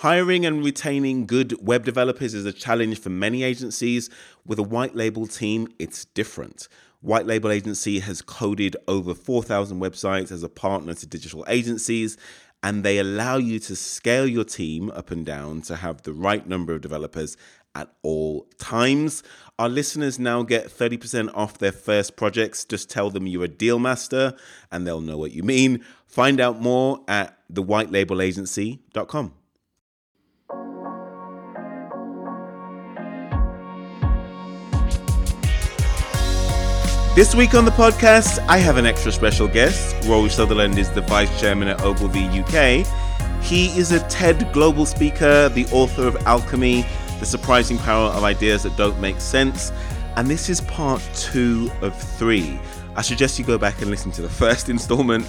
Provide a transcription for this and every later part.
Hiring and retaining good web developers is a challenge for many agencies. With a white label team, it's different. White Label Agency has coded over 4,000 websites as a partner to digital agencies, and they allow you to scale your team up and down to have the right number of developers at all times. Our listeners now get 30% off their first projects. Just tell them you're a deal master and they'll know what you mean. Find out more at thewhitelabelagency.com. This week on the podcast, I have an extra special guest. Rory Sutherland is the vice chairman at Ogilvy UK. He is a TED global speaker, the author of Alchemy, The Surprising Power of Ideas That Don't Make Sense. And this is part two of three. I suggest you go back and listen to the first installment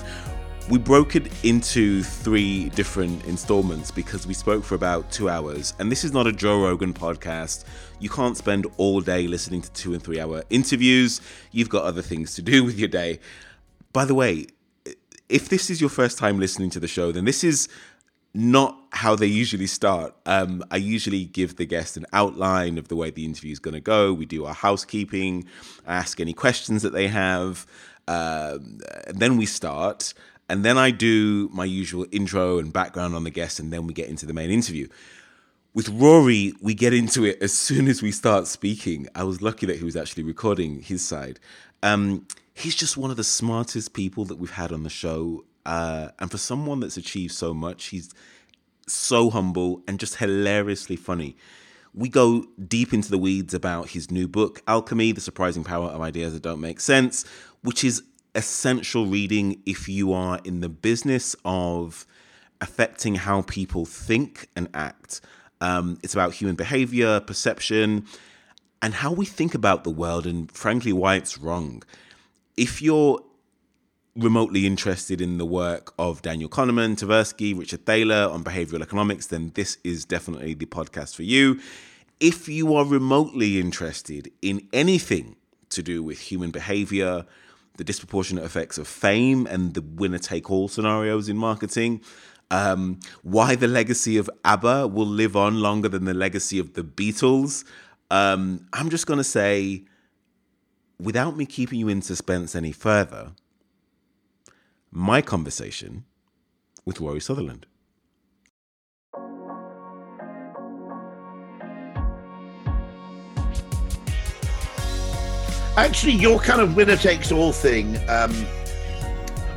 we broke it into three different installments because we spoke for about two hours. And this is not a Joe Rogan podcast. You can't spend all day listening to two and three hour interviews. You've got other things to do with your day. By the way, if this is your first time listening to the show, then this is not how they usually start. Um, I usually give the guest an outline of the way the interview is going to go. We do our housekeeping, ask any questions that they have. Um, then we start and then I do my usual intro and background on the guest, and then we get into the main interview. With Rory, we get into it as soon as we start speaking. I was lucky that he was actually recording his side. Um, he's just one of the smartest people that we've had on the show. Uh, and for someone that's achieved so much, he's so humble and just hilariously funny. We go deep into the weeds about his new book, Alchemy The Surprising Power of Ideas That Don't Make Sense, which is essential reading if you are in the business of affecting how people think and act. Um, it's about human behavior, perception, and how we think about the world, and frankly, why it's wrong. If you're remotely interested in the work of Daniel Kahneman, Tversky, Richard Thaler on behavioral economics, then this is definitely the podcast for you. If you are remotely interested in anything to do with human behavior, the disproportionate effects of fame and the winner take all scenarios in marketing. Um, why the legacy of ABBA will live on longer than the legacy of the Beatles. Um, I'm just going to say, without me keeping you in suspense any further, my conversation with Rory Sutherland. Actually, your kind of winner takes all thing um,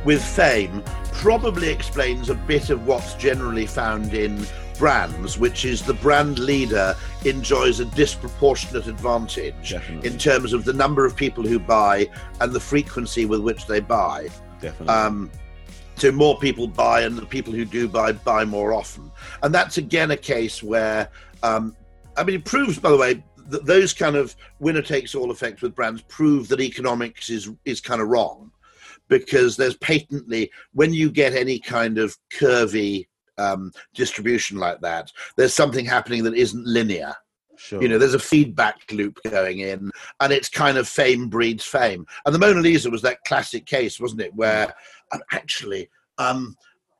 with fame probably explains a bit of what's generally found in brands, which is the brand leader enjoys a disproportionate advantage Definitely. in terms of the number of people who buy and the frequency with which they buy. Definitely. Um, so more people buy, and the people who do buy buy more often. And that's again a case where, um, I mean, it proves, by the way, th- those kind of winner takes all effects with brands prove that economics is is kind of wrong because there's patently when you get any kind of curvy um, distribution like that there's something happening that isn't linear sure. you know there's a feedback loop going in and it's kind of fame breeds fame and the mona lisa was that classic case wasn't it where um, actually um,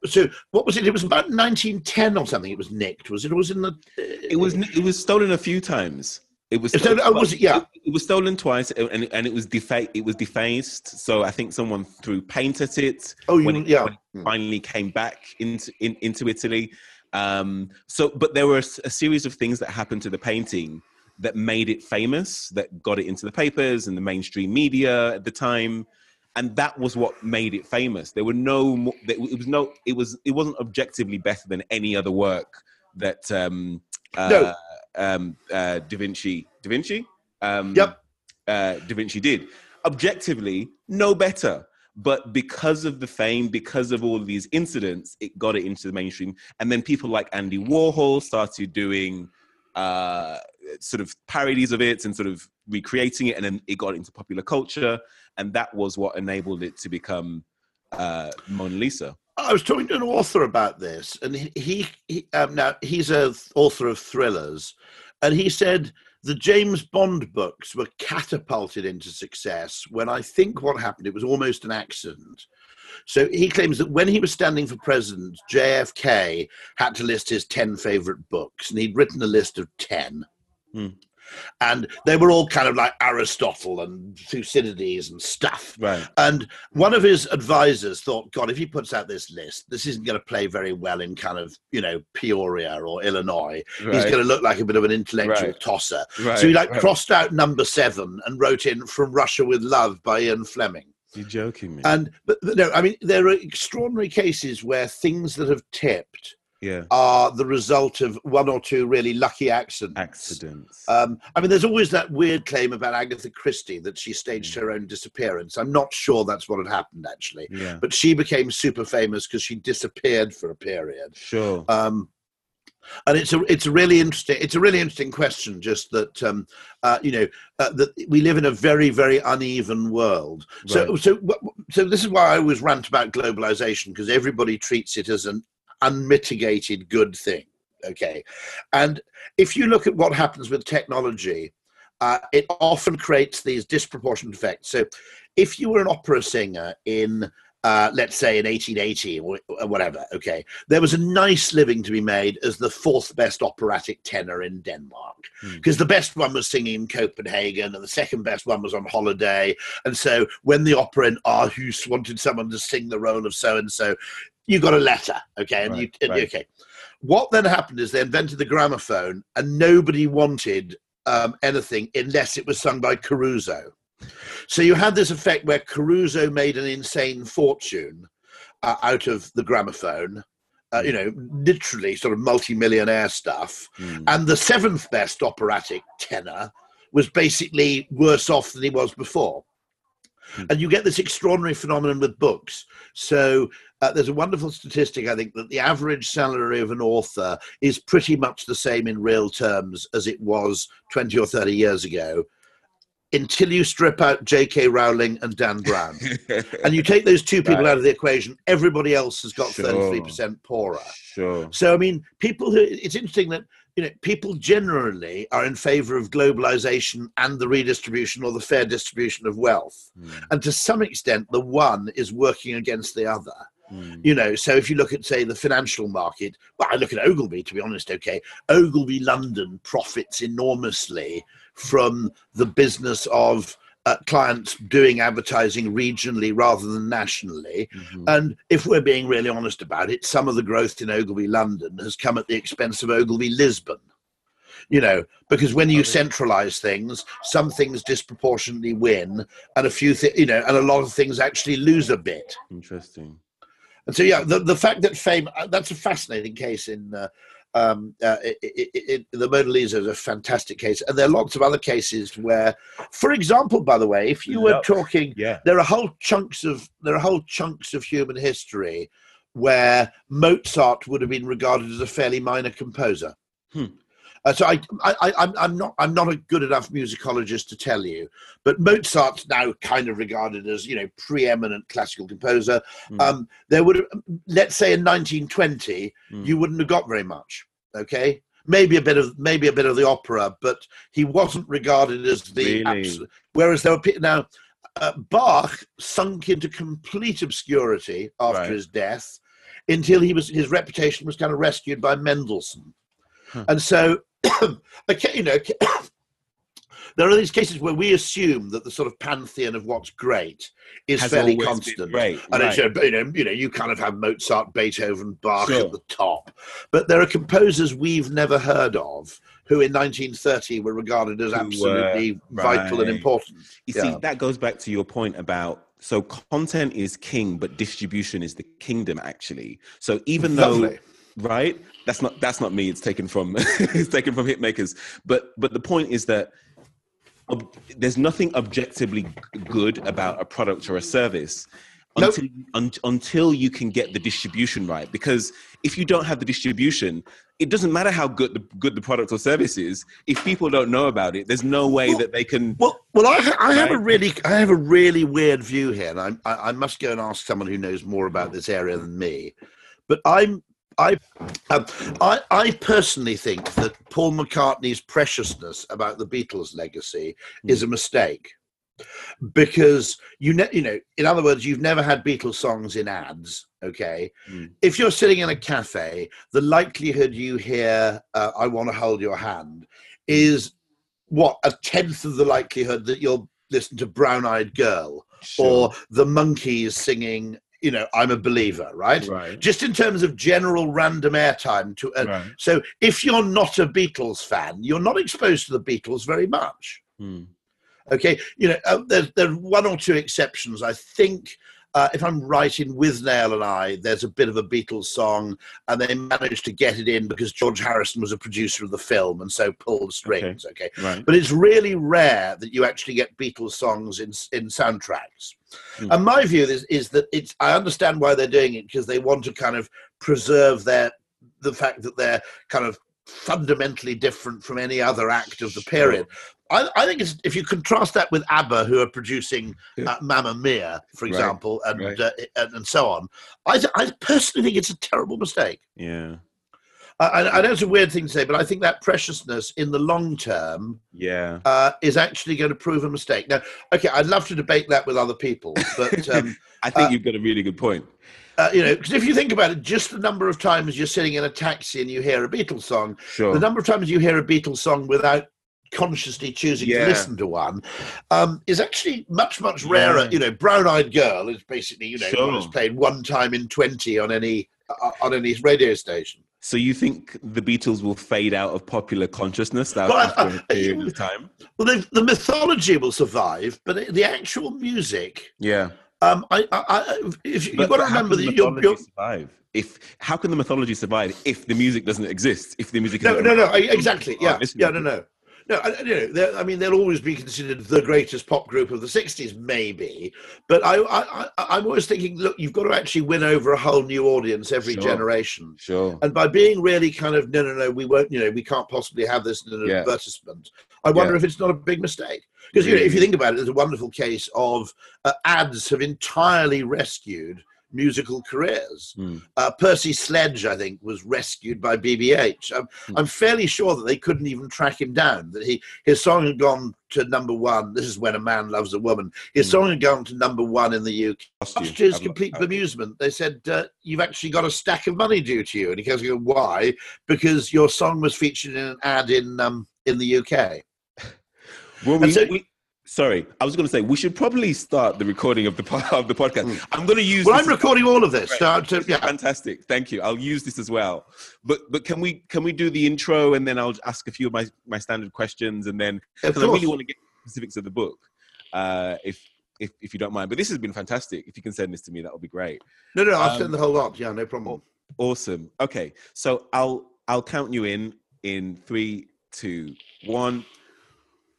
so what was it? It was about 1910 or something. It was nicked. Was it? It was in the. it was it was stolen a few times. It was So, oh, was it? Yeah. It, it was stolen twice, and and it was defa- It was defaced. So I think someone threw paint at it. Oh, you, when it, yeah. when it finally came back into in, into Italy. Um, so, but there were a series of things that happened to the painting that made it famous, that got it into the papers and the mainstream media at the time, and that was what made it famous. There were no, it was no, it was it wasn't objectively better than any other work that um, uh, No. Um, uh, Da Vinci, Da Vinci, um, Yep. uh, Da Vinci did. Objectively, no better. But because of the fame, because of all of these incidents, it got it into the mainstream. And then people like Andy Warhol started doing uh, sort of parodies of it and sort of recreating it. And then it got into popular culture. And that was what enabled it to become uh, Mona Lisa. I was talking to an author about this, and he, he, um, now he's a th- author of thrillers, and he said the James Bond books were catapulted into success when I think what happened it was almost an accident. So he claims that when he was standing for president, JFK had to list his 10 favorite books, and he'd written a list of 10. Hmm. And they were all kind of like Aristotle and Thucydides and stuff. Right. And one of his advisors thought, God, if he puts out this list, this isn't going to play very well in kind of, you know, Peoria or Illinois. He's going to look like a bit of an intellectual Right. tosser. Right. so he like right. crossed out number seven and wrote in From Russia with Love by Ian Fleming. You're joking me. And but no, I mean there are extraordinary cases where things that have tipped yeah. are the result of one or two really lucky accidents. Accidents. Um, I mean, there's always that weird claim about Agatha Christie that she staged her own disappearance. I'm not sure that's what had happened actually, yeah. but she became super famous because she disappeared for a period. Sure. Um, and it's a it's a really interesting it's a really interesting question. Just that um, uh, you know uh, that we live in a very very uneven world. So Right. so wh- so this is why I always rant about globalization because everybody treats it as an unmitigated good thing. Okay, and if you look at what happens with technology, uh, it often creates these disproportionate effects. So if you were an opera singer in uh, let's say in 1880 or or whatever, okay, there was a nice living to be made as the fourth best operatic tenor in Denmark Hmm. because the best one was singing in Copenhagen and the second best one was on holiday. And so when the opera in Aarhus wanted someone to sing the role of so and so, you got a letter, okay, and you and- right. okay. What then happened is they invented the gramophone, and nobody wanted um, anything unless it was sung by Caruso. So you had this effect where Caruso made an insane fortune uh, out of the gramophone, uh, you know, literally sort of multi-millionaire stuff. Hmm. And the seventh best operatic tenor was basically worse off than he was before. And you get this extraordinary phenomenon with books. So uh, there's a wonderful statistic, I think, that the average salary of an author is pretty much the same in real terms as it was 20 or 30 years ago until you strip out J.K. Rowling and Dan Brown. and you take those two people Right. out of the equation, everybody else has got Sure. 33% poorer. sure. So I mean, people who it's interesting that you know people generally are in favour of globalization and the redistribution or the fair distribution of wealth, Hmm. and to some extent, the one is working against the other. Hmm. You know, so if you look at say the financial market, well, I look at Ogilvy to be honest. Okay, Ogilvy London profits enormously from the business of. Uh, clients doing advertising regionally rather than nationally, Mhm. and if we're being really honest about it, some of the growth in Ogilvy London has come at the expense of Ogilvy Lisbon. You know, because when you centralize things, some things disproportionately win, and a few, th- you know, and a lot of things actually lose a bit. Interesting. And so, yeah, the, the fact that fame, uh, that's a fascinating case in uh, um, uh, it, it, it, the Mona Lisa is a fantastic case. And there are lots of other cases where, for example, by the way, if you were talking Yeah. there are whole chunks of there are whole chunks of human history where Mozart would have been regarded as a fairly minor composer. Hmm. Uh, so I, I, I, I'm- I'm not, I'm not a good enough musicologist to tell you, but Mozart's now kind of regarded as, you know, preeminent classical composer. Hmm. Um, there would, let's say, in 1920, Hmm. you wouldn't have got very much. Okay, maybe a bit of, maybe a bit of the opera, but he wasn't regarded as the. Really? absolute- whereas there were now, uh, Bach sunk into complete obscurity after Right. his death, until he was his reputation was kind of rescued by Mendelssohn, and so, okay, you know. There are these cases where we assume that the sort of pantheon of what's great is Has fairly constant. Great. And right. it's, you know, you know, you kind of have Mozart, Beethoven, Bach Sure. at the top, but there are composers we've never heard of who, in 1930, were regarded as Who were- absolutely vital and important. You Yeah. see, that goes back to your point about so content is king, but distribution is the kingdom actually. So even Lovely. though right, that's not that's not me. It's taken from it's taken from hitmakers. But but the point is that ob- there's nothing objectively good about a product or a service Nope. until un, until you can get the distribution right. Because if you don't have the distribution, it doesn't matter how good the good the product or service is. If people don't know about it, there's no way Well- that they can. Well, well, I, ha- I have a really, I have a really weird view here, and I, I, I must go and ask someone who knows more about this area than me. But I'm, I, um, I, I personally think that Paul McCartney's preciousness about the Beatles' legacy is a mistake. because you ne- you know in other words you've never had beatles songs in ads okay Mm. if you're sitting in a cafe the likelihood you hear uh, i want to hold your hand is what a tenth of the likelihood that you'll listen to brown eyed girl Sure. or the Monkees singing you know i'm a believer right right. just in terms of general random airtime to uh, right. so if you're not a beatles fan you're not exposed to the beatles very much Mm. Okay, you know, uh, there's there are one or two exceptions. I think, uh, if I'm right in Withnail and I, there's a bit of a Beatles song, and they managed to get it in because George Harrison was a producer of the film and so pulled strings. Okay, Right. but it's really rare that you actually get Beatles songs in in soundtracks. Hmm. And my view is is that it's. I understand why they're doing it because they want to kind of preserve their the fact that they're kind of fundamentally different from any other act of the period. I, I think it's, if you contrast that with ABBA, who are producing Yeah. uh, Mamma Mia, for Right, example, and, right. uh, and and so on, I, I personally think it's a terrible mistake. Yeah. I, I know it's a weird thing to say, but I think that preciousness in the long term Yeah. uh, is actually going to prove a mistake. Now, okay, I'd love to debate that with other people, but um, I think uh, you've got a really good point. uh, you know, because if you think about it, just the number of times you're sitting in a taxi and you hear a Beatles song, Sure. the number of times you hear a Beatles song without consciously choosing Yeah. to listen to one um, is actually much much rarer. Yeah. You know, Brown Eyed Girl is basically you know Sure. played one time in twenty on any uh, on any radio station. So you think the Beatles will fade out of popular consciousness that Well, after I- a period of time? Well, the, mythology will survive, but the actual music. Yeah. Um, I, I, I if you, you've got to remember that the you're, you're survive? If how can the mythology survive if the music doesn't exist? If the music no, no, no, exactly. Yeah, yeah, no, no. No, I, you know, I mean, they'll always be considered the greatest pop group of the '60s, maybe. But I, I, I, I'm always thinking, look, you've got to actually win over a whole new audience every Sure. generation. Sure. And by being really kind of, no, no, no, we won't, you know, we can't possibly have this in an Yeah. advertisement. I wonder Yeah. if it's not a big mistake. Because, you know, if you think about it, there's a wonderful case of uh, ads have entirely rescued musical careers. Hmm. Uh, Percy Sledge, I think, was rescued by BBH. I'm, Hmm. I'm fairly sure that they couldn't even track him down. That he his song had gone to number one. This is when a man loves a woman. His Hmm. song had gone to number one in the UK. Much to his complete I've- bemusement, they said, uh, "You've actually got a stack of money due to you." And he goes, "Why? Because your song was featured in an ad in um, in the UK." Well, we, so- we- sorry, I was going to say we should probably start the recording of the of the podcast. Mm. I'm going to use. Well, I'm recording all of this. So, so, yeah, Fantastic, thank you. I'll use this as well. But but can we can we do the intro and then I'll ask a few of my my standard questions and then because I really want to get specifics of the book, uh, if if if you don't mind. But this has been fantastic. If you can send this to me, that would be great. No, no, I'll um, send the whole lot. Yeah, no problem. Awesome. Okay, so I'll I'll count you in in three, two, one.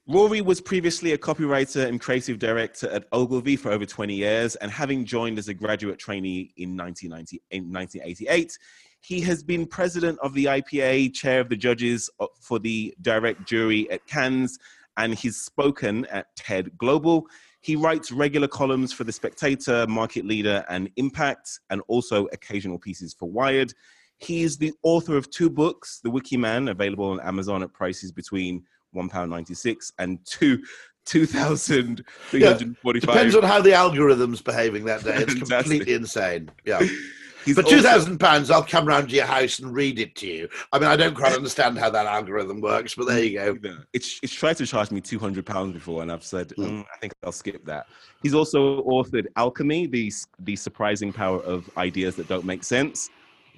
Rory was previously a copywriter and creative director at Ogilvy for over 20 years, and having joined as a graduate trainee in 1990, in 1988, he has been president of the IPA, chair of the judges uh, for the direct jury at Cannes, and he's spoken at TED Global. He writes regular columns for The Spectator, Market Leader, and Impact, and also occasional pieces for Wired. He is the author of two books, The Wiki Man, available on Amazon at prices between £1.96 and two. Two thousand three hundred forty-five. Depends on how the algorithm's behaving that day. It's completely insane. Yeah. He's For two thousand pounds, I'll come round to your house and read it to you. I mean, I don't quite understand how that algorithm works, but there you go. It's it's tried to charge me two hundred pounds before, and I've said Mm. "Mm, I think I'll skip that. He's also authored Alchemy, the the surprising power of ideas that don't make sense.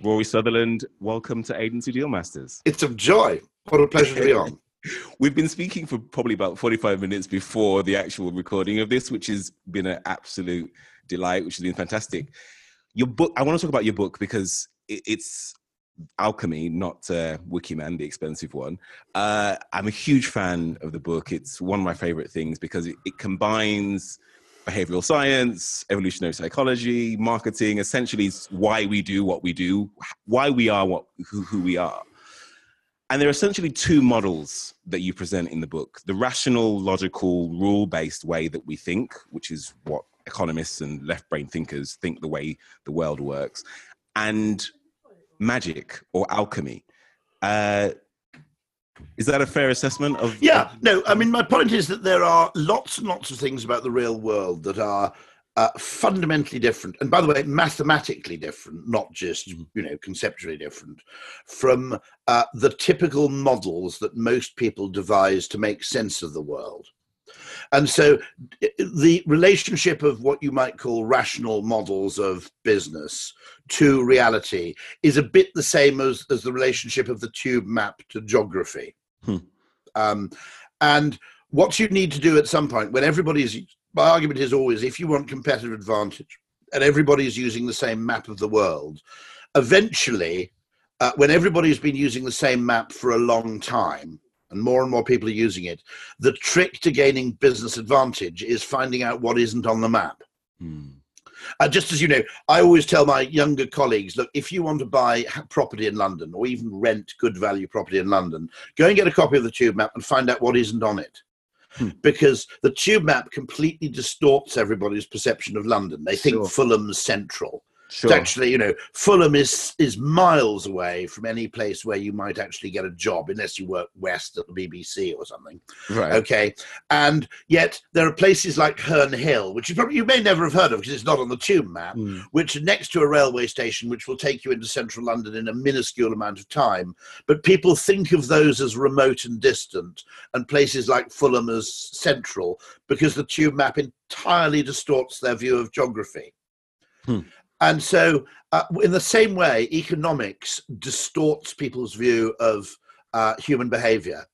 Rory Sutherland, welcome to Agency Deal Masters. It's a joy. What a pleasure to be on. We've been speaking for probably about forty five minutes before the actual recording of this, which has been an absolute delight, which has been fantastic. Your book, I want to talk about your book because it's Alchemy, not uh, Wikiman, the expensive one. Uh, I'm a huge fan of the book. It's one of my favorite things because it, it combines behavioral science, evolutionary psychology, marketing. Essentially, why we do what we do, why we are what who, who we are. And there are essentially two models that you present in the book the rational, logical, rule based way that we think, which is what economists and left brain thinkers think the way the world works, and magic or alchemy. Uh, Is that a fair assessment of? Yeah, no. I mean, my point is that there are lots and lots of things about the real world that are uh, fundamentally different, and by the way, mathematically different, not just you know conceptually different, from uh, the typical models that most people devise to make sense of the world. And so, the relationship of what you might call rational models of business to reality is a bit the same as, as the relationship of the tube map to geography. Hmm. Um, and what you need to do at some point, when everybody's, my argument is always if you want competitive advantage and everybody is using the same map of the world, eventually, uh, when everybody's been using the same map for a long time, and more and more people are using it, the trick to gaining business advantage is finding out what isn't on the map. Hmm. Uh, just as you know, I always tell my younger colleagues look, if you want to buy property in London or even rent good value property in London, go and get a copy of the tube map and find out what isn't on it. Hmm. Because the tube map completely distorts everybody's perception of London. They think Sure. Fulham's central. Sure. It's actually, you know, Fulham is is miles away from any place where you might actually get a job, unless you work west at the BBC or something. right. Okay, and yet there are places like Herne Hill, which you probably you may never have heard of because it's not on the tube map, Hmm. which are next to a railway station, which will take you into central London in a minuscule amount of time. But people think of those as remote and distant, and places like Fulham as central because the tube map entirely distorts their view of geography. Hmm. And so, uh, in the same way, economics distorts people's view of uh, human behavior.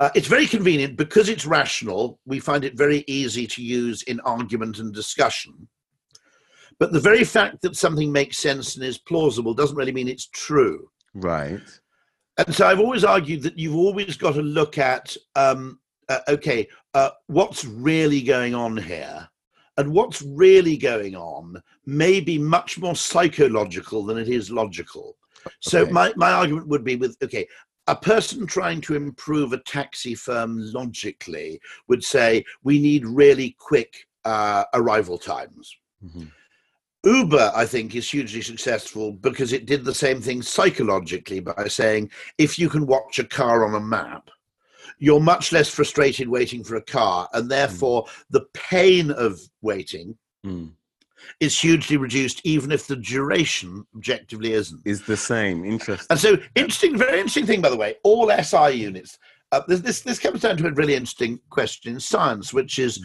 Uh, it's very convenient because it's rational. We find it very easy to use in argument and discussion. But the very fact that something makes sense and is plausible doesn't really mean it's true. Right. And so I've always argued that you've always got to look at um, uh, okay, uh, what's really going on here? And what's really going on may be much more psychological than it is logical. So my, my argument would be with okay, a person trying to improve a taxi firm logically would say we need really quick uh, arrival times. Mhm. Uber, I think, is hugely successful because it did the same thing psychologically by saying if you can watch a car on a map, you're much less frustrated waiting for a car, and therefore the pain of waiting Hmm. is hugely reduced, even if the duration objectively isn't. Is the same. Interesting. And so, interesting, very interesting thing, by the way, all SI units. Uh, this, this this comes down to a really interesting question in science, which is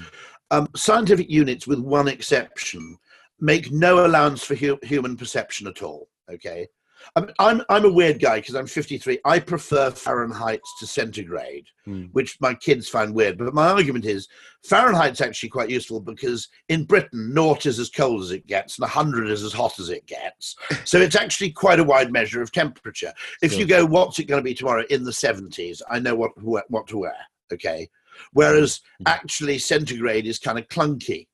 um, scientific units, with one exception, make no allowance for hu- human perception at all. Okay, I'm I'm, I'm a weird guy because I'm 53. I prefer Fahrenheit to centigrade, Hmm. which my kids find weird. But my argument is Fahrenheit's actually quite useful because in Britain, naught is as cold as it gets, and 100 is as hot as it gets. So it's actually quite a wide measure of temperature. If you go, what's it going to be tomorrow in the 70s? I know what what to wear. Okay. Whereas actually centigrade is kind of clunky.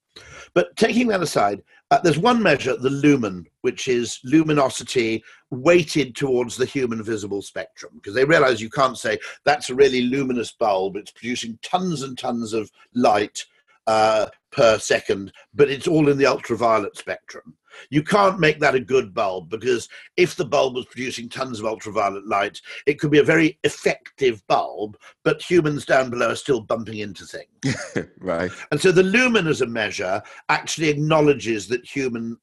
But taking that aside, uh, there's one measure, the lumen, which is luminosity weighted towards the human visible spectrum, because they realize you can't say that's a really luminous bulb, it's producing tons and tons of light uh, per second, but it's all in the ultraviolet spectrum. You can't make that a good bulb because if the bulb was producing tons of ultraviolet light, it could be a very effective bulb, but humans down below are still bumping into things. right. And so the lumen as a measure actually acknowledges that human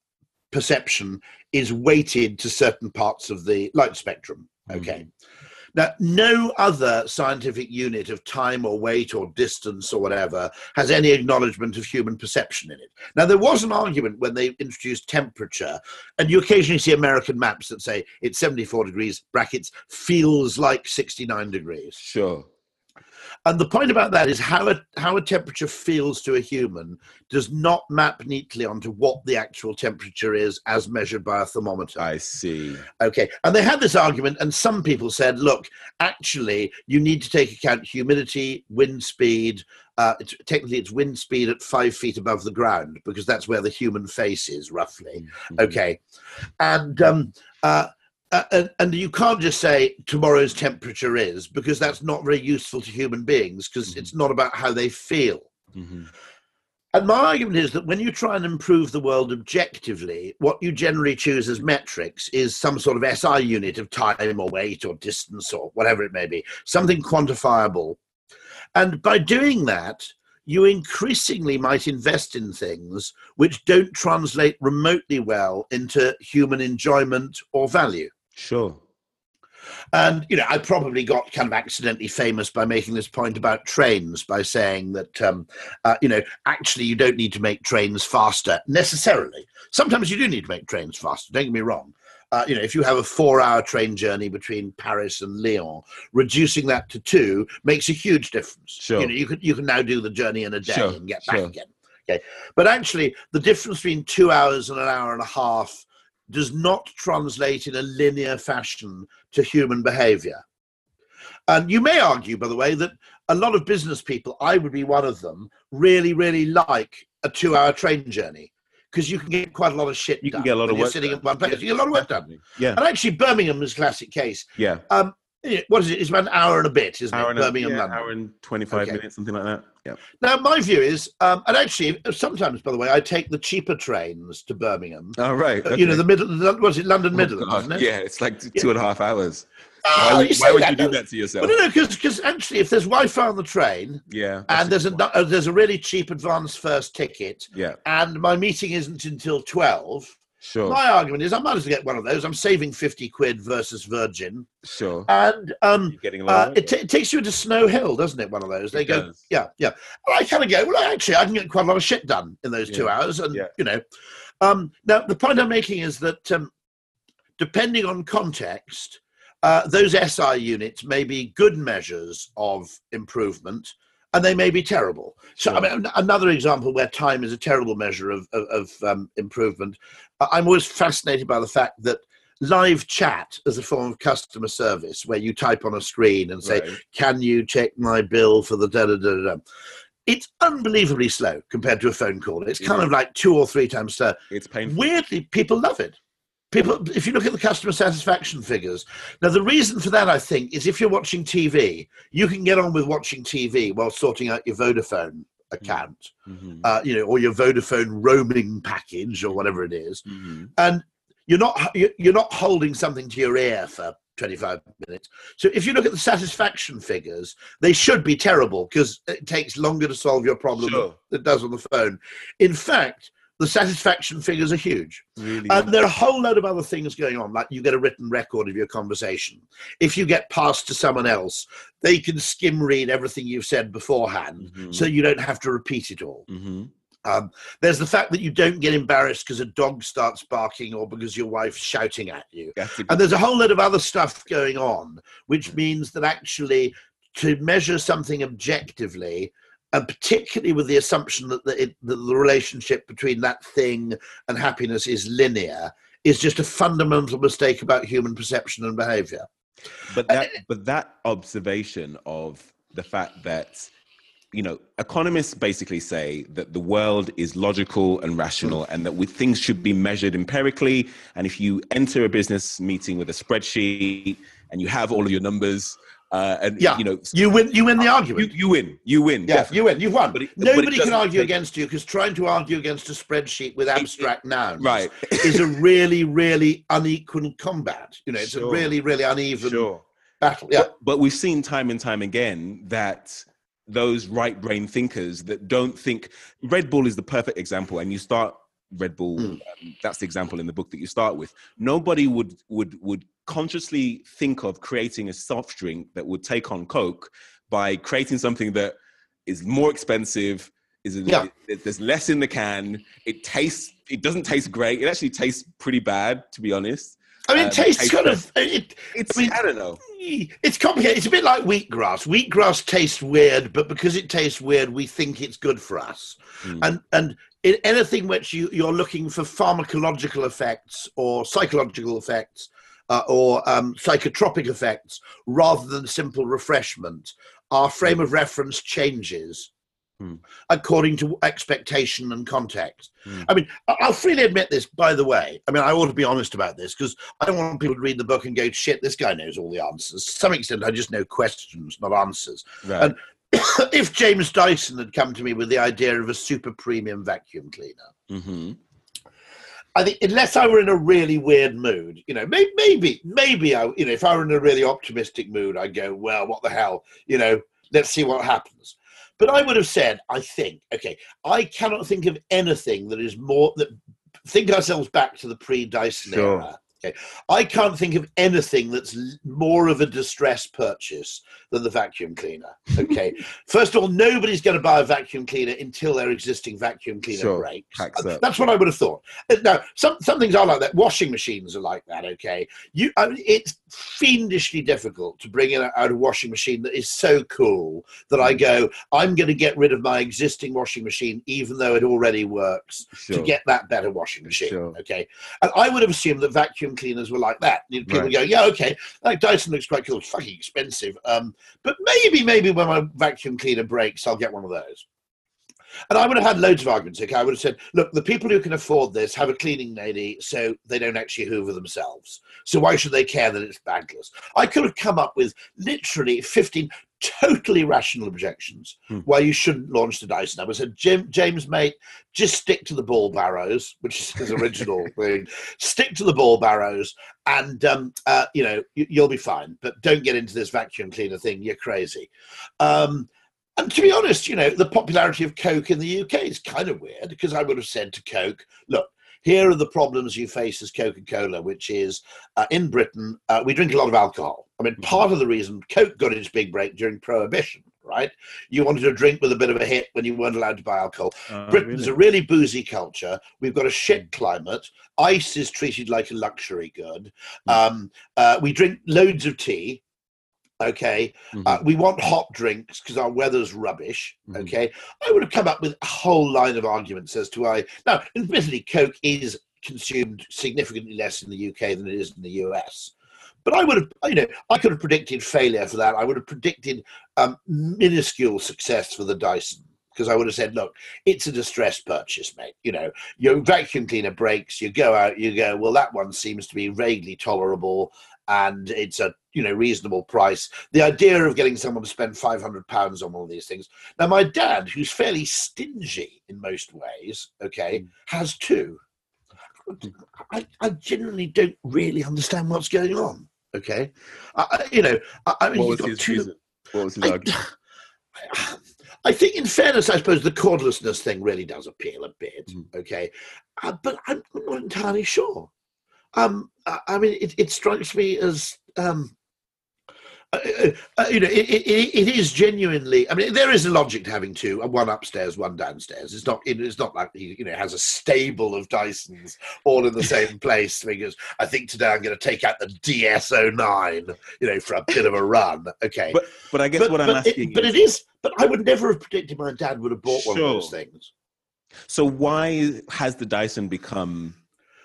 perception is weighted to certain parts of the light spectrum. Okay. Mm-hmm. Now, no other scientific unit of time or weight or distance or whatever has any acknowledgement of human perception in it. Now, there was an argument when they introduced temperature, and you occasionally see American maps that say it's 74 degrees, brackets, feels like 69 degrees. Sure. And the point about that is how a, how a temperature feels to a human does not map neatly onto what the actual temperature is as measured by a thermometer. I see. Okay. And they had this argument, and some people said, look, actually, you need to take account humidity, wind speed. Uh, it's, technically, it's wind speed at five feet above the ground because that's where the human face is, roughly. Mhm. Okay. And um, uh, uh, and, and you can't just say tomorrow's temperature is because that's not very useful to human beings because Mhm. it's not about how they feel. Mhm. And my argument is that when you try and improve the world objectively, what you generally choose as metrics is some sort of SI unit of time or weight or distance or whatever it may be, something quantifiable. And by doing that, you increasingly might invest in things which don't translate remotely well into human enjoyment or value. Sure. And, you know, I probably got kind of accidentally famous by making this point about trains by saying that, um, uh, you know, actually you don't need to make trains faster necessarily. Sometimes you do need to make trains faster, don't get me wrong. Uh, you know, if you have a four-hour train journey between Paris and Lyon, reducing that to two makes a huge difference. Sure. You know, you can you can now do the journey in a day Sure, and get back sure. again. Okay, but actually, the difference between two hours and an hour and a half does not translate in a linear fashion to human behavior. And you may argue, by the way, that a lot of business people, I would be one of them, really, really like a two hour train journey because you can get quite a lot of shit You can get a lot when of you're work sitting done. in one place. You get a lot of work done. Yeah. And actually, Birmingham is a classic case. Yeah. Um, what is it? It's about an hour and a bit, isn't Hour it? and, Birmingham, yeah, London. hour and 25 Okay. minutes, something like that. Yeah. Now, my view is, um, and actually, sometimes, by the way, I take the cheaper trains to Birmingham. All right. Uh, You know, the middle, was it London Oh, Midland, God. it? Yeah, it's like two and a half hours. Ah, why would, you why would you do that to yourself? Well, no, no, because actually, if there's Wi-Fi on the train Yeah. and there's a point. uh, there's a really cheap advance first ticket, Yeah, and my meeting isn't until twelve, sure. my argument is I might as well get one of those. I'm saving fifty quid versus Virgin, Sure. and um, getting uh, it, ta- it takes you into Snow Hill, doesn't it? One of those. They It go, does. yeah, yeah. And I kind of go, well, actually, I can get quite a lot of shit done in those two hours, and Yeah. you know. Um, now, the point I'm making is that um, depending on context, uh, those SI units may be good measures of improvement, and they may be terrible. So, I mean, another example where time is a terrible measure of of, of um, improvement. I'm always fascinated by the fact that live chat as a form of customer service, where you type on a screen and say, Right. can you check my bill for the da da da da? It's unbelievably slow compared to a phone call. It's kind Yeah. of like two or three times slow. It's painful. Weirdly, people love it. People, if you look at the customer satisfaction figures, now the reason for that, I think, is if you're watching TV, you can get on with watching TV while sorting out your Vodafone account, Mhm. uh, you know, or your Vodafone roaming package or whatever it is Mhm. and you're not you- you're not holding something to your ear for 25 minutes so if you look at the satisfaction figures they should be terrible because it takes longer to solve your problem Sure. than it does on the phone in fact the satisfaction figures are huge Really. and there are a whole load of other things going on like you get a written record of your conversation if you get passed to someone else they can skim read everything you've said beforehand Mhm. so you don't have to repeat it all Mhm. um, there's the fact that you don't get embarrassed because a dog starts barking or because your wife's shouting at you. And there's a whole lot of other stuff going on, which means that actually to measure something objectively, and particularly with the assumption that the, it, the relationship between that thing and happiness is linear, is just a fundamental mistake about human perception and behavior. but that but that observation of the fact that you know economists basically say that the world is logical and rational and that we, things should be measured empirically and if you enter a business meeting with a spreadsheet and you have all of your numbers uh, and Yeah. you know You win. You win the you, argument. you win you win yeah, definitely. you win. You've won. But it- but Nobody can argue take- against you because trying to argue against a spreadsheet with abstract nouns right is a really, really unequal combat. You know, it's a really, really uneven sure battle. Yeah. But, but we've seen time and time again that those right brain thinkers that don't think Red Bull is the perfect example, and you start Red Bull. Mm. Um, that's the example in the book that you start with. Nobody would would would consciously think of creating a soft drink that would take on Coke by creating something that is more expensive. Is Yeah. it, there's less in the can. It tastes. It doesn't taste great. It actually tastes pretty bad, to be honest. I mean, Um, it tastes kind of. It, It's. I mean- I don't know. It's complicated. It's a bit like wheatgrass. Wheatgrass tastes weird, but because it tastes weird, we think it's good for us. Mm. And and in anything which you, you're looking for pharmacological effects or psychological effects uh, or um, psychotropic effects rather than simple refreshment, our frame of reference changes Hmm. according to expectation and context. Hmm. I mean, I'll freely admit this, by the way. I mean, I ought to be honest about this because I don't want people to read the book and go, shit, this guy knows all the answers. To some extent, I just know questions, not answers. Right. And if James Dyson had come to me with the idea of a super premium vacuum cleaner, Mm-hmm. I think unless I were in a really weird mood, you know, maybe, maybe, maybe I, you know, if I were in a really optimistic mood, I'd go, well, what the hell, you know, let's see what happens. But I would have said, I think, okay, I cannot think of anything that is more that think ourselves back to the pre-Dyson Sure. era. Okay, I can't think of anything that's more of a distress purchase than the vacuum cleaner. Okay, first of all, nobody's going to buy a vacuum cleaner until their existing vacuum cleaner Sure, breaks. Uh. That's what I would have thought. Uh, Now, some some things are like that. Washing machines are like that. Okay, you, I mean, it's fiendishly difficult to bring in a, out a washing machine that is so cool that I go, I'm going to get rid of my existing washing machine, even though it already works, Sure. to get that better washing machine. Sure. Okay, and I would have assumed that vacuum cleaners were like that. People Right. go, yeah, okay, like Dyson looks quite cool. It's fucking expensive, um, but maybe, maybe when my vacuum cleaner breaks, I'll get one of those. And I would have had loads of arguments. Okay, I would have said, look, the people who can afford this have a cleaning lady, so they don't actually hoover themselves. So why should they care that it's bagless? I could have come up with literally 15 totally rational objections Hmm. why you shouldn't launch the Dyson. I said, Jim, James, mate, just stick to the Ballbarrows, which is his original thing. Stick to the Ballbarrows, and um, uh, you know you, you'll be fine. But don't get into this vacuum cleaner thing. You're crazy. Um, and to be honest, you know, the popularity of Coke in the UK is kind of weird because I would have said to Coke, look, here are the problems you face as Coca Cola, which is uh, in Britain, uh, we drink a lot of alcohol. I mean, part of the reason Coke got its big break during Prohibition, right? You wanted to drink with a bit of a hit when you weren't allowed to buy alcohol. Uh, Britain's really? a really boozy culture. We've got a shit climate. Ice is treated like a luxury good. Um, uh, we drink loads of tea. Okay. Mhm. Uh, we want hot drinks because our weather's rubbish. Mhm. Okay. I would have come up with a whole line of arguments as to why. Now, admittedly, Coke is consumed significantly less in the UK than it is in the US. But I would have, you know, I could have predicted failure for that. I would have predicted um, minuscule success for the Dyson because I would have said, look, it's a distressed purchase, mate. You know, your vacuum cleaner breaks, you go out, you go, well, that one seems to be vaguely tolerable and it's a you know reasonable price. The idea of getting someone to spend five hundred pounds on all these things. Now, my dad, who's fairly stingy in most ways, okay, Mm. has two. I, I genuinely don't really understand what's going on. Okay, I, you know, I, I mean, What was his two. reason? What was his argument? I think, in fairness, I suppose the cordlessness thing really does appeal a bit. Mm. Okay, uh, but I'm not entirely sure. Um, I, I mean, it, it strikes me as um, uh, uh, uh, you know, it, it, it is genuinely. I mean, there is a logic to having two, uh, one upstairs, one downstairs. It's not. It's not like he, you know, has a stable of Dysons all in the same place. Because I think today I'm going to take out the DS09, you know, for a bit of a run. Okay, But but I guess but, what I'm asking it, but it is. But I would never have predicted my dad would have bought one of those things. so why has the Dyson become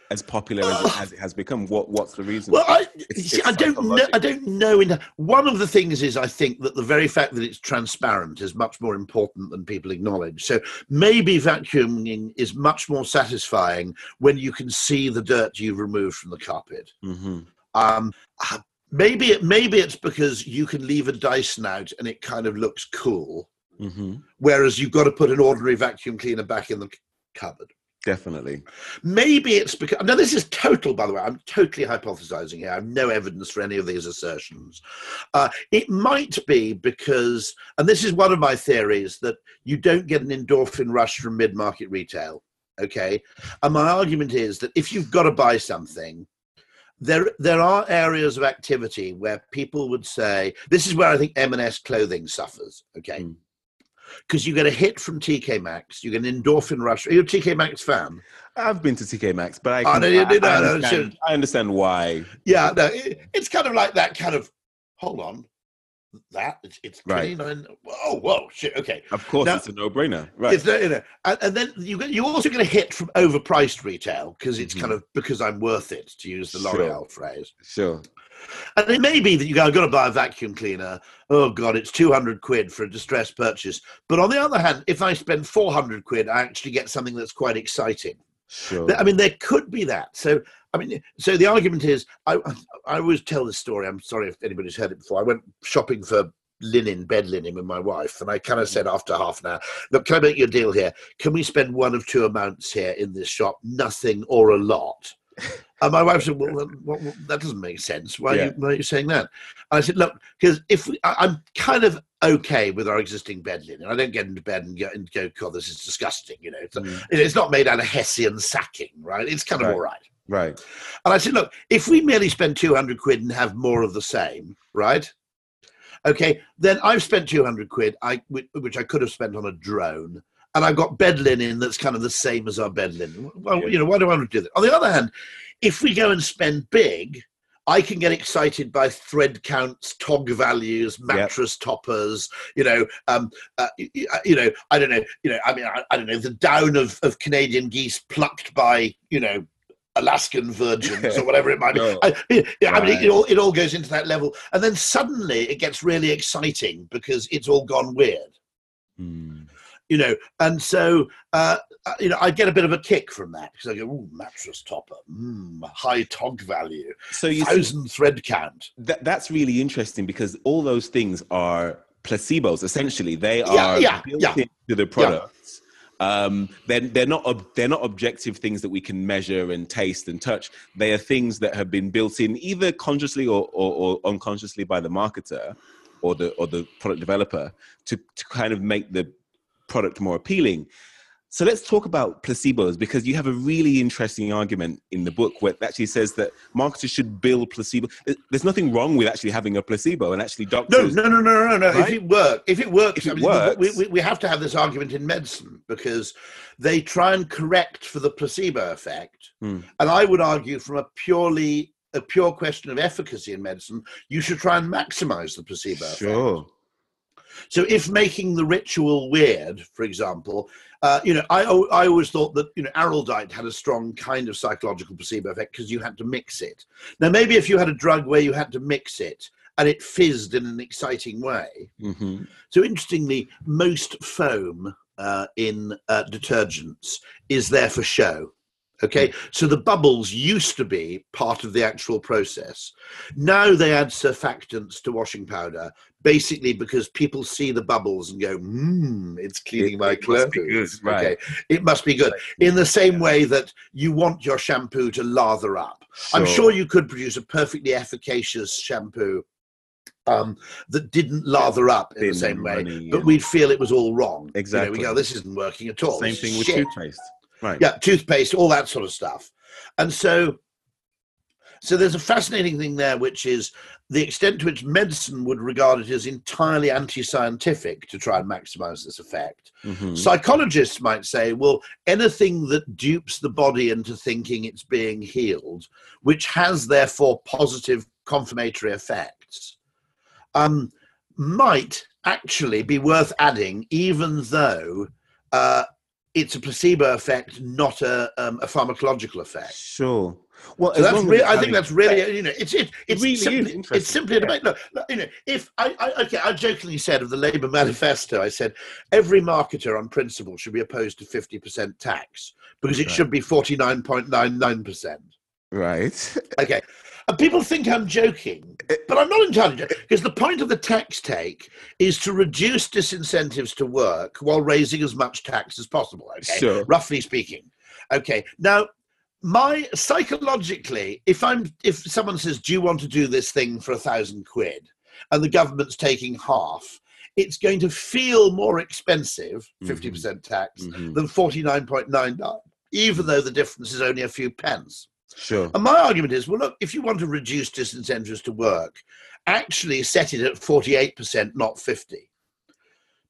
as popular as it, as it has become? What what's the reason? Well, I, It's- see, it's I don't know. I don't know. In one of the things is, I think that the very fact that it's transparent is much more important than people acknowledge. So maybe vacuuming is much more satisfying when you can see the dirt you've removed from the carpet. hmm Um, uh, maybe it, maybe it's because you can leave a Dyson out and it kind of looks cool, hmm whereas you've got to put an ordinary vacuum cleaner back in the cupboard. Definitely. Maybe it's because now this is total, by the way. I'm totally hypothesizing here. I have no evidence for any of these assertions. Uh, it might be because, and this is one of my theories, that you don't get an endorphin rush from mid-market retail. Okay, and my argument is that if you've got to buy something, there there are areas of activity where people would say this is where I think M&S clothing suffers. Okay. Mm. Because you get a hit from TK Maxx, you get an endorphin rush. Are you a TK Maxx fan? I've been to TK Maxx, but I, Oh, can, no, you- I, no, I no, understand, I understand why. Yeah, no, it, it's kind of like that kind of. Hold on, that it's, it's Right. twenty nine. Oh, whoa, shit. Okay, Of course, Now- it's a no-brainer, right? it's no, you know, and, and then you get you also get a hit from overpriced retail because it's Mhm. kind of because I'm worth it to use the Sure. L'Oreal phrase. Sure. And it may be that you go, I've got to buy a vacuum cleaner. Oh God, it's two hundred quid for a distressed purchase. But on the other hand, if I spend four hundred quid, I actually get something that's quite exciting. Sure. I mean, there could be that. So, I mean, so the argument is, I I always tell this story. I'm sorry if anybody's heard it before. I went shopping for linen, bed linen with my wife, and I kind of said after half an hour, "Look, can I make you a deal here? Can we spend one of two amounts here in this shop? Nothing or a lot." And my wife said, "Well, well, well that doesn't make sense. Why, yeah. are you, why, are you, saying that?" And I said, "Look, because if we, I, am kind of okay with our existing bed linen. I don't get into bed and go, and go God, this is disgusting. You know, it's, mm. it's not made out of Hessian sacking, right? It's kind of right. all right." Right. And I said, look, if we merely spend 200 quid and have more of the same, right? Okay, then I've spent 200 quid, I, which I could have spent on a drone, and I've got bed linen that's kind of the same as our bed linen. Well, yeah. you know, why do I want to do that? On the other hand, if we go and spend big, I can get excited by thread counts, tog values, mattress yep. toppers. You know, um, uh, you know, I don't know. You know, I mean, I, I, don't know the down of, of Canadian geese plucked by you know Alaskan virgins or whatever it might be. I, yeah, right. I mean, it, it, all, it all goes into that level. And then suddenly it gets really exciting because it's all gone weird. Mm. You know, and so, uh, uh, you know, I get a bit of a kick from that because I go, ooh, mattress topper, mm, high tog value, so you thousand see, thread count. That, that's really interesting because all those things are placebos, essentially. They are yeah, yeah, built yeah. into the product um, they're, they're not ob- they're not objective things that we can measure and taste and touch. They are things that have been built in either consciously or, or, or unconsciously by the marketer or the or the product developer to, to kind of make the product more appealing. So let's talk about placebos because you have a really interesting argument in the book where it actually says that marketers should build placebo. There's nothing wrong with actually having a placebo and actually doctors. No, no, no, no, no, no. Right? If it works, if it works, if it I mean, works we, we, we have to have this argument in medicine because they try and correct for the placebo effect. Hmm. And I would argue from a purely a pure question of efficacy in medicine, you should try and maximize the placebo sure. effect. So if making the ritual weird, for example, uh, you know, I, I always thought that, you know, araldite had a strong kind of psychological placebo effect because you had to mix it. Now, maybe if you had a drug where you had to mix it and it fizzed in an exciting way. Mm-hmm. So interestingly, most foam uh, in uh, detergents is there for show. Okay, so the bubbles used to be part of the actual process. Now they add surfactants to washing powder, basically because people see the bubbles and go, "Hmm, it's cleaning it, my it clothes." Right. Okay, it must be good. In the same way that you want your shampoo to lather up, sure. I'm sure you could produce a perfectly efficacious shampoo um, that didn't lather up in the same way, money, but yeah. we'd feel it was all wrong. Exactly. You know, we go, this isn't working at all. Same thing with shit. toothpaste. Right. Yeah, toothpaste, all that sort of stuff. And so so there's a fascinating thing there, which is the extent to which medicine would regard it as entirely anti-scientific to try and maximize this effect. Mm-hmm. Psychologists might say, well, anything that dupes the body into thinking it's being healed, which has therefore positive confirmatory effects, um, might actually be worth adding, even though uh, it's a placebo effect, not a, um, a pharmacological effect. Sure. Well, so that's re- I think that's really you know it's it, it's really simply, it's simply a debate. Look, look, you know, if I, I okay, I jokingly said of the Labour manifesto, I said every marketer on principle should be opposed to fifty percent tax because it right. should be forty nine point nine nine percent. Right. Okay. And people think I'm joking, but I'm not entirely joking because the point of the tax take is to reduce disincentives to work while raising as much tax as possible. Okay, sure. roughly speaking. Okay, now my psychologically, if I'm if someone says, "Do you want to do this thing for a thousand quid?" and the government's taking half, it's going to feel more expensive, 50% mm-hmm. percent tax, mm-hmm. than 49.99, even though the difference is only a few pence. Sure. And my argument is, well, look, if you want to reduce disincentives to work, actually set it at 48%, not 50.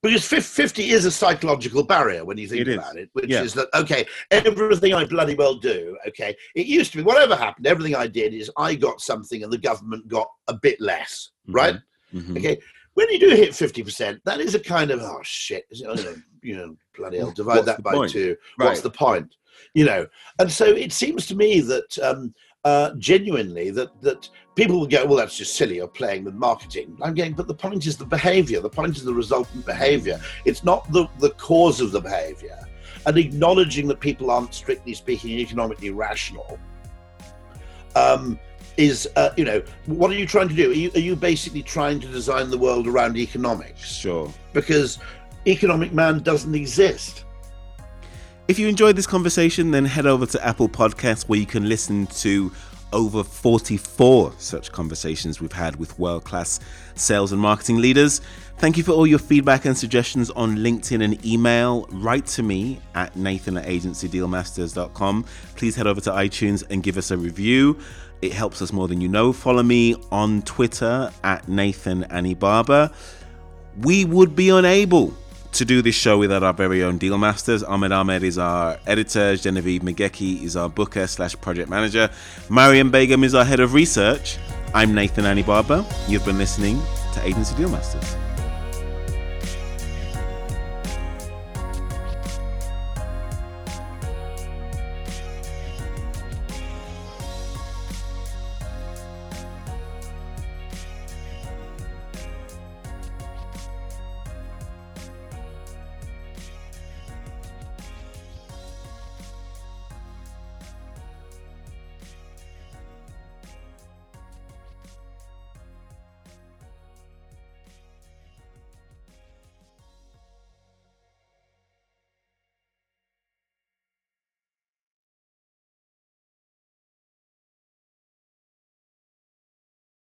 Because 50 is a psychological barrier when you think it about is. it, which yeah. is that, okay, everything I bloody well do, okay, it used to be, whatever happened, everything I did is I got something and the government got a bit less, mm-hmm. right? Mm-hmm. Okay, when you do hit 50%, that is a kind of, oh shit, you know, you know bloody hell, divide that by point? two. Right. What's the point? You know and so it seems to me that um, uh, genuinely that that people will go well that's just silly or playing with marketing i'm going but the point is the behavior the point is the resultant behavior it's not the the cause of the behavior and acknowledging that people aren't strictly speaking economically rational um, is uh, you know what are you trying to do? Are you, are you basically trying to design the world around economics? Sure. Because economic man doesn't exist. If you enjoyed this conversation, then head over to Apple Podcasts where you can listen to over 44 such conversations we've had with world class sales and marketing leaders. Thank you for all your feedback and suggestions on LinkedIn and email. Write to me at nathan at agencydealmasters.com. Please head over to iTunes and give us a review. It helps us more than you know. Follow me on Twitter at Nathan Barber. We would be unable to do this show without our very own deal masters. Ahmed Ahmed is our editor, Genevieve Magecki is our booker slash project manager, Mariam Begum is our head of research. I'm Nathan Barber. You've been listening to Agency Deal Masters.